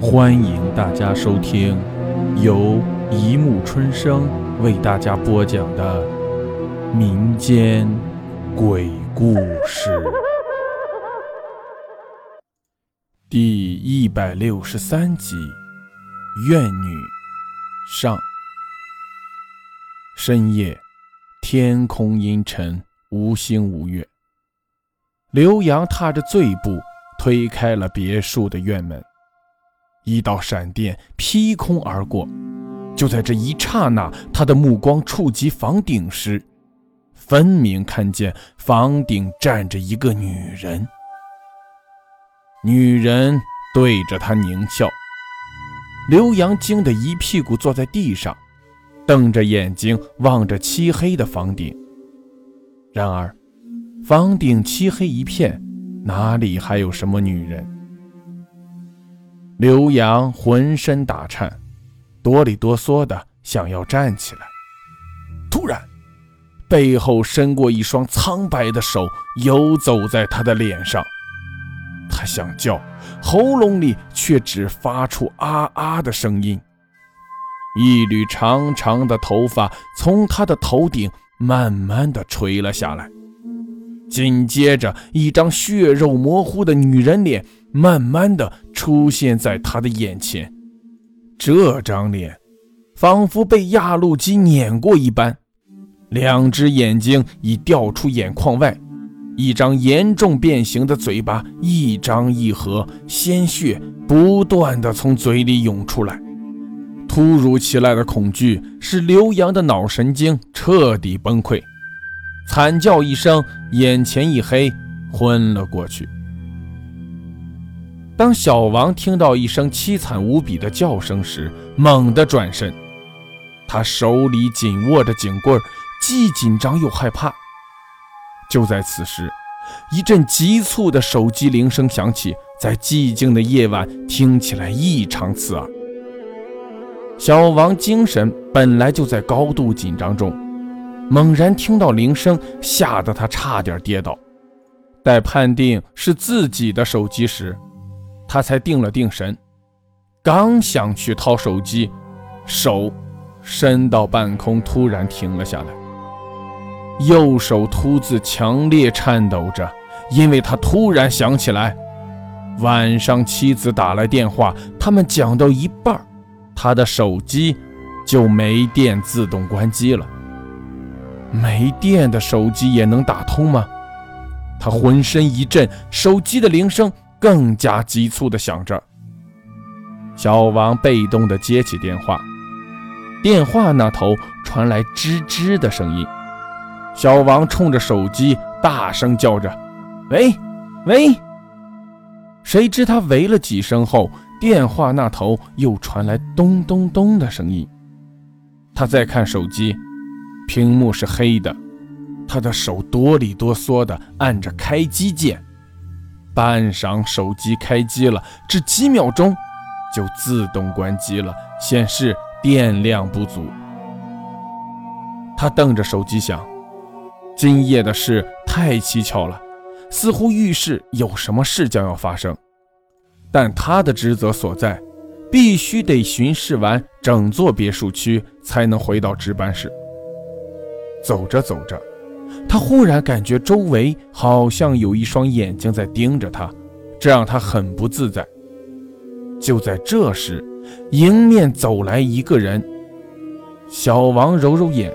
欢迎大家收听由一木春生为大家播讲的民间鬼故事第一百六十三集《怨女》上。深夜，天空阴沉，无星无月。刘洋踏着醉步推开了别墅的院门，一道闪电劈空而过。就在这一刹那，他的目光触及房顶时，分明看见房顶站着一个女人。女人对着他狞笑。刘洋惊得一屁股坐在地上。瞪着眼睛望着漆黑的房顶，然而房顶漆黑一片，哪里还有什么女人？刘洋浑身打颤，哆里哆嗦的想要站起来，突然背后伸过一双苍白的手，游走在他的脸上。他想叫，喉咙里却只发出啊啊的声音。一缕长长的头发从他的头顶慢慢的垂了下来，紧接着，一张血肉模糊的女人脸慢慢的出现在他的眼前。这张脸仿佛被压路机碾过一般，两只眼睛已掉出眼眶外，一张严重变形的嘴巴一张一合，鲜血不断的从嘴里涌出来。突如其来的恐惧使刘洋的脑神经彻底崩溃，惨叫一声，眼前一黑，昏了过去。当小王听到一声凄惨无比的叫声时，猛地转身，他手里紧握着警棍，既紧张又害怕。就在此时，一阵急促的手机铃声响起，在寂静的夜晚听起来异常刺耳。小王精神本来就在高度紧张中，猛然听到铃声，吓得他差点跌倒。待判定是自己的手机时，他才定了定神，刚想去掏手机，手伸到半空，突然停了下来。右手突自强烈颤抖着，因为他突然想起来，晚上妻子打来电话，他们讲到一半他的手机就没电，自动关机了。没电的手机也能打通吗？他浑身一震，手机的铃声更加急促地响着。小王被动地接起电话，电话那头传来吱吱的声音。小王冲着手机大声叫着：“喂，喂！”谁知他喂了几声后。电话那头又传来咚咚咚的声音，他再看手机，屏幕是黑的，他的手哆里哆嗦地按着开机键，半晌手机开机了，只几秒钟就自动关机了，显示电量不足。他瞪着手机想，今夜的事太蹊跷了，似乎预示有什么事将要发生。但他的职责所在，必须得巡视完整座别墅区，才能回到值班室。走着走着，他忽然感觉周围好像有一双眼睛在盯着他，这让他很不自在。就在这时，迎面走来一个人。小王揉揉眼，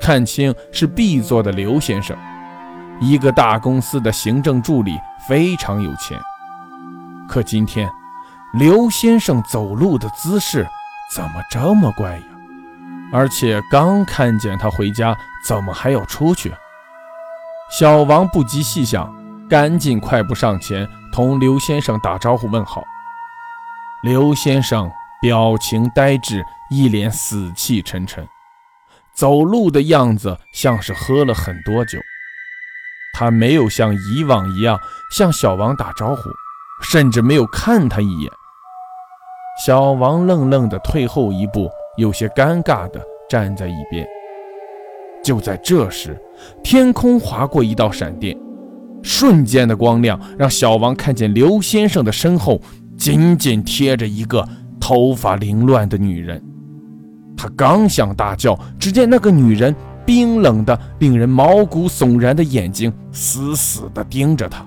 看清是 B 座的刘先生，一个大公司的行政助理，非常有钱。可今天，刘先生走路的姿势怎么这么怪呀？而且刚看见他回家，怎么还要出去？小王不及细想，赶紧快步上前，同刘先生打招呼问好。刘先生表情呆滞，一脸死气沉沉，走路的样子像是喝了很多酒。他没有像以往一样向小王打招呼。甚至没有看他一眼。小王愣愣地退后一步，有些尴尬地站在一边。就在这时，天空划过一道闪电，瞬间的光亮让小王看见刘先生的身后紧紧贴着一个头发凌乱的女人。他刚想大叫，只见那个女人冰冷的、令人毛骨悚然的眼睛死死地盯着他。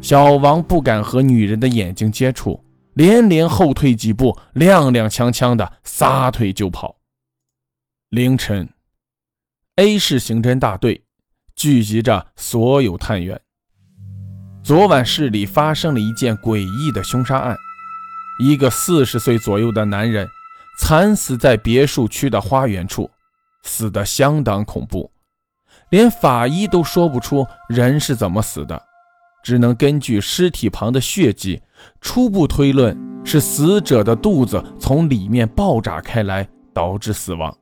小王不敢和女人的眼睛接触，连连后退几步，踉踉跄跄的撒腿就跑。凌晨，A 市刑侦大队聚集着所有探员。昨晚市里发生了一件诡异的凶杀案，一个四十岁左右的男人惨死在别墅区的花园处，死得相当恐怖，连法医都说不出人是怎么死的。只能根据尸体旁的血迹，初步推论是死者的肚子从里面爆炸开来导致死亡。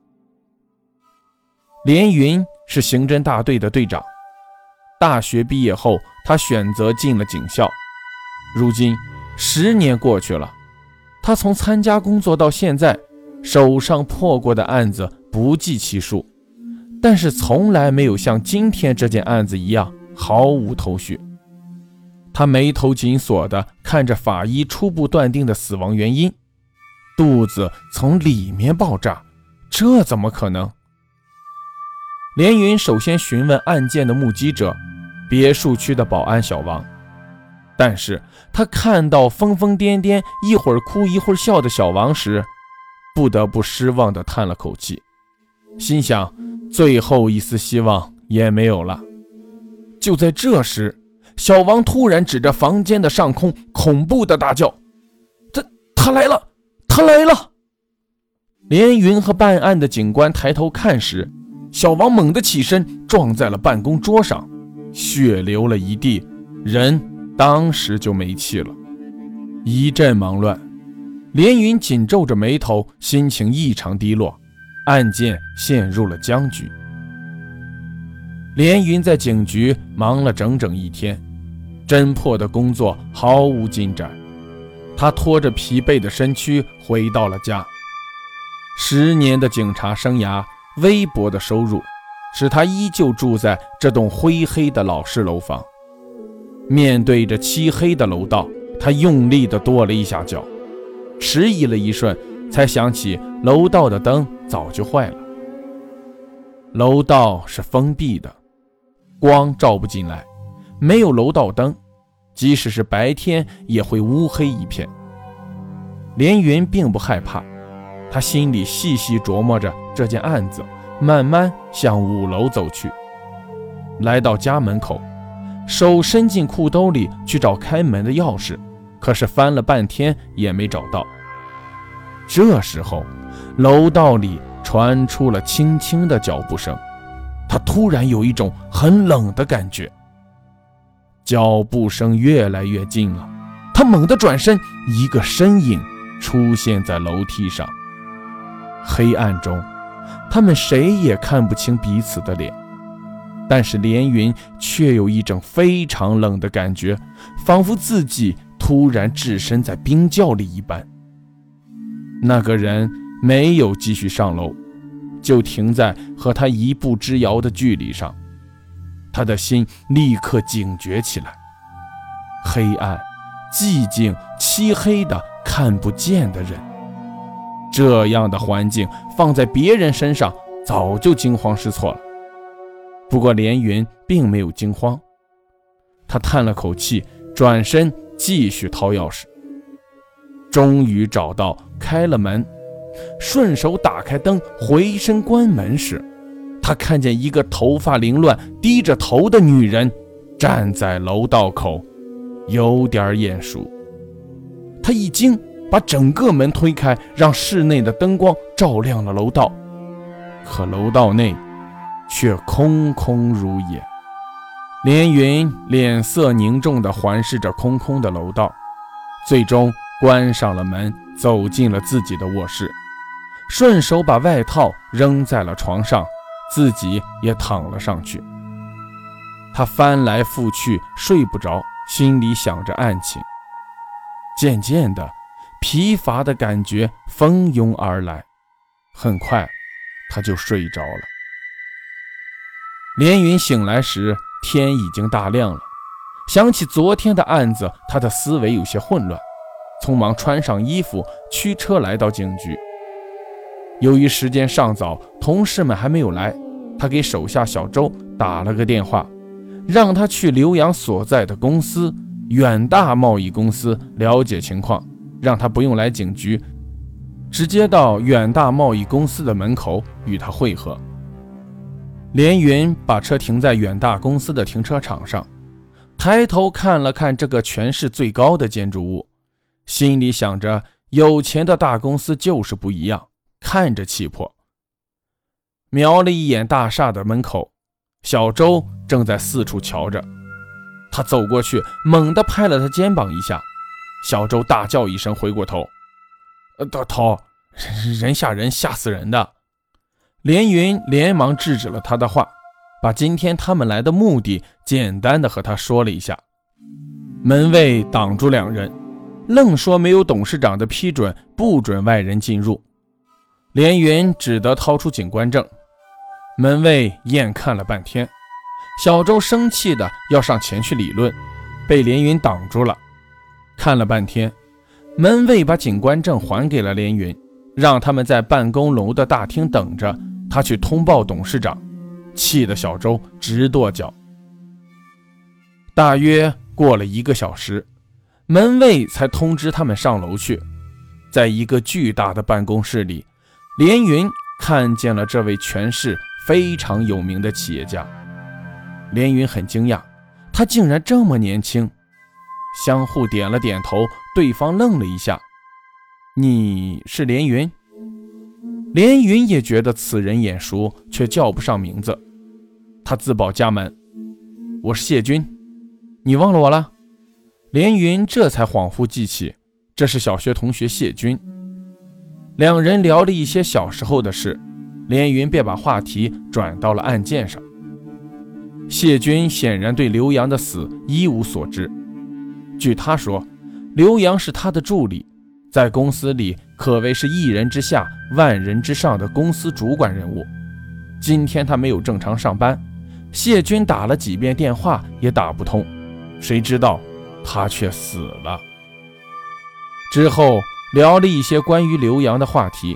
连云是刑侦大队的队长，大学毕业后，他选择进了警校。如今十年过去了，他从参加工作到现在，手上破过的案子不计其数，但是从来没有像今天这件案子一样毫无头绪。他眉头紧锁地看着法医初步断定的死亡原因：肚子从里面爆炸，这怎么可能？连云首先询问案件的目击者，别墅区的保安小王。但是他看到疯疯癫癫、一会儿哭一会儿笑的小王时，不得不失望地叹了口气，心想最后一丝希望也没有了。就在这时，小王突然指着房间的上空，恐怖的大叫：“他他来了，他来了！”连云和办案的警官抬头看时，小王猛地起身，撞在了办公桌上，血流了一地，人当时就没气了。一阵忙乱，连云紧皱着眉头，心情异常低落，案件陷入了僵局。连云在警局忙了整整一天。侦破的工作毫无进展，他拖着疲惫的身躯回到了家。十年的警察生涯，微薄的收入，使他依旧住在这栋灰黑的老式楼房。面对着漆黑的楼道，他用力地跺了一下脚，迟疑了一瞬，才想起楼道的灯早就坏了。楼道是封闭的，光照不进来。没有楼道灯，即使是白天也会乌黑一片。连云并不害怕，他心里细细琢磨着这件案子，慢慢向五楼走去。来到家门口，手伸进裤兜里去找开门的钥匙，可是翻了半天也没找到。这时候，楼道里传出了轻轻的脚步声，他突然有一种很冷的感觉。脚步声越来越近了，他猛地转身，一个身影出现在楼梯上。黑暗中，他们谁也看不清彼此的脸，但是连云却有一种非常冷的感觉，仿佛自己突然置身在冰窖里一般。那个人没有继续上楼，就停在和他一步之遥的距离上。他的心立刻警觉起来。黑暗、寂静、漆黑的看不见的人，这样的环境放在别人身上早就惊慌失措了。不过连云并没有惊慌，他叹了口气，转身继续掏钥匙。终于找到，开了门，顺手打开灯，回身关门时。他看见一个头发凌乱、低着头的女人站在楼道口，有点眼熟。他一惊，把整个门推开，让室内的灯光照亮了楼道。可楼道内却空空如也。连云脸色凝重地环视着空空的楼道，最终关上了门，走进了自己的卧室，顺手把外套扔在了床上。自己也躺了上去，他翻来覆去睡不着，心里想着案情。渐渐的，疲乏的感觉蜂拥而来，很快他就睡着了。连云醒来时，天已经大亮了。想起昨天的案子，他的思维有些混乱，匆忙穿上衣服，驱车来到警局。由于时间尚早，同事们还没有来，他给手下小周打了个电话，让他去刘洋所在的公司远大贸易公司了解情况，让他不用来警局，直接到远大贸易公司的门口与他会合。连云把车停在远大公司的停车场上，抬头看了看这个全市最高的建筑物，心里想着：有钱的大公司就是不一样。看着气魄，瞄了一眼大厦的门口，小周正在四处瞧着。他走过去，猛地拍了他肩膀一下。小周大叫一声，回过头：“呃，头，人吓人，吓死人的！”连云连忙制止了他的话，把今天他们来的目的简单的和他说了一下。门卫挡住两人，愣说没有董事长的批准，不准外人进入。连云只得掏出警官证，门卫验看了半天，小周生气的要上前去理论，被连云挡住了。看了半天，门卫把警官证还给了连云，让他们在办公楼的大厅等着，他去通报董事长。气得小周直跺脚。大约过了一个小时，门卫才通知他们上楼去，在一个巨大的办公室里。连云看见了这位全市非常有名的企业家，连云很惊讶，他竟然这么年轻。相互点了点头，对方愣了一下：“你是连云？”连云也觉得此人眼熟，却叫不上名字。他自报家门：“我是谢军，你忘了我了？”连云这才恍惚记起，这是小学同学谢军。两人聊了一些小时候的事，连云便把话题转到了案件上。谢军显然对刘洋的死一无所知。据他说，刘洋是他的助理，在公司里可谓是一人之下、万人之上的公司主管人物。今天他没有正常上班，谢军打了几遍电话也打不通，谁知道他却死了。之后。聊了一些关于刘洋的话题，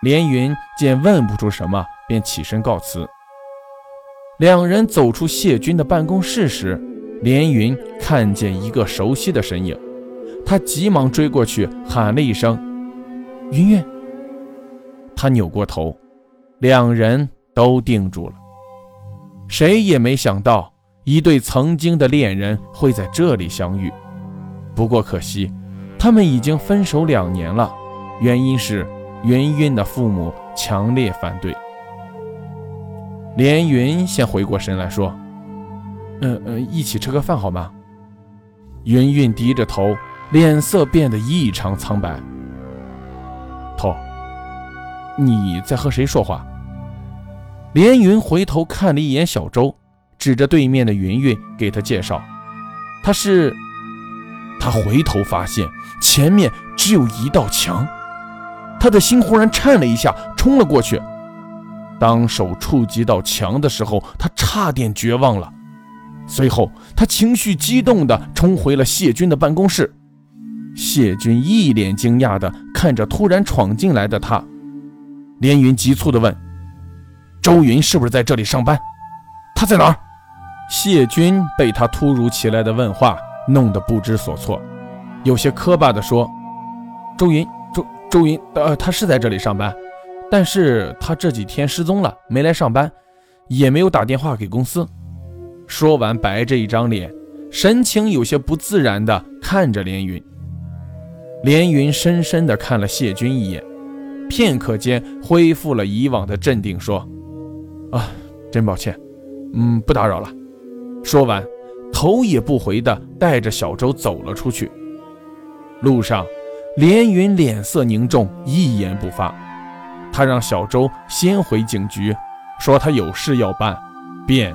连云见问不出什么，便起身告辞。两人走出谢军的办公室时，连云看见一个熟悉的身影，他急忙追过去，喊了一声：“云云。”他扭过头，两人都定住了。谁也没想到，一对曾经的恋人会在这里相遇。不过可惜。他们已经分手两年了，原因是云云的父母强烈反对。连云先回过神来说：“嗯嗯，一起吃个饭好吗？”云云低着头，脸色变得异常苍白。头，你在和谁说话？连云回头看了一眼小周，指着对面的云云给他介绍：“他是。”他回头发现前面只有一道墙，他的心忽然颤了一下，冲了过去。当手触及到墙的时候，他差点绝望了。随后，他情绪激动地冲回了谢军的办公室。谢军一脸惊讶地看着突然闯进来的他，连云急促地问：“周云是不是在这里上班？他在哪儿？”谢军被他突如其来的问话。弄得不知所措，有些磕巴地说：“周云，周周云，呃，他是在这里上班，但是他这几天失踪了，没来上班，也没有打电话给公司。”说完，白着一张脸，神情有些不自然地看着连云。连云深深地看了谢军一眼，片刻间恢复了以往的镇定，说：“啊，真抱歉，嗯，不打扰了。”说完。头也不回地带着小周走了出去。路上，连云脸色凝重，一言不发。他让小周先回警局，说他有事要办，便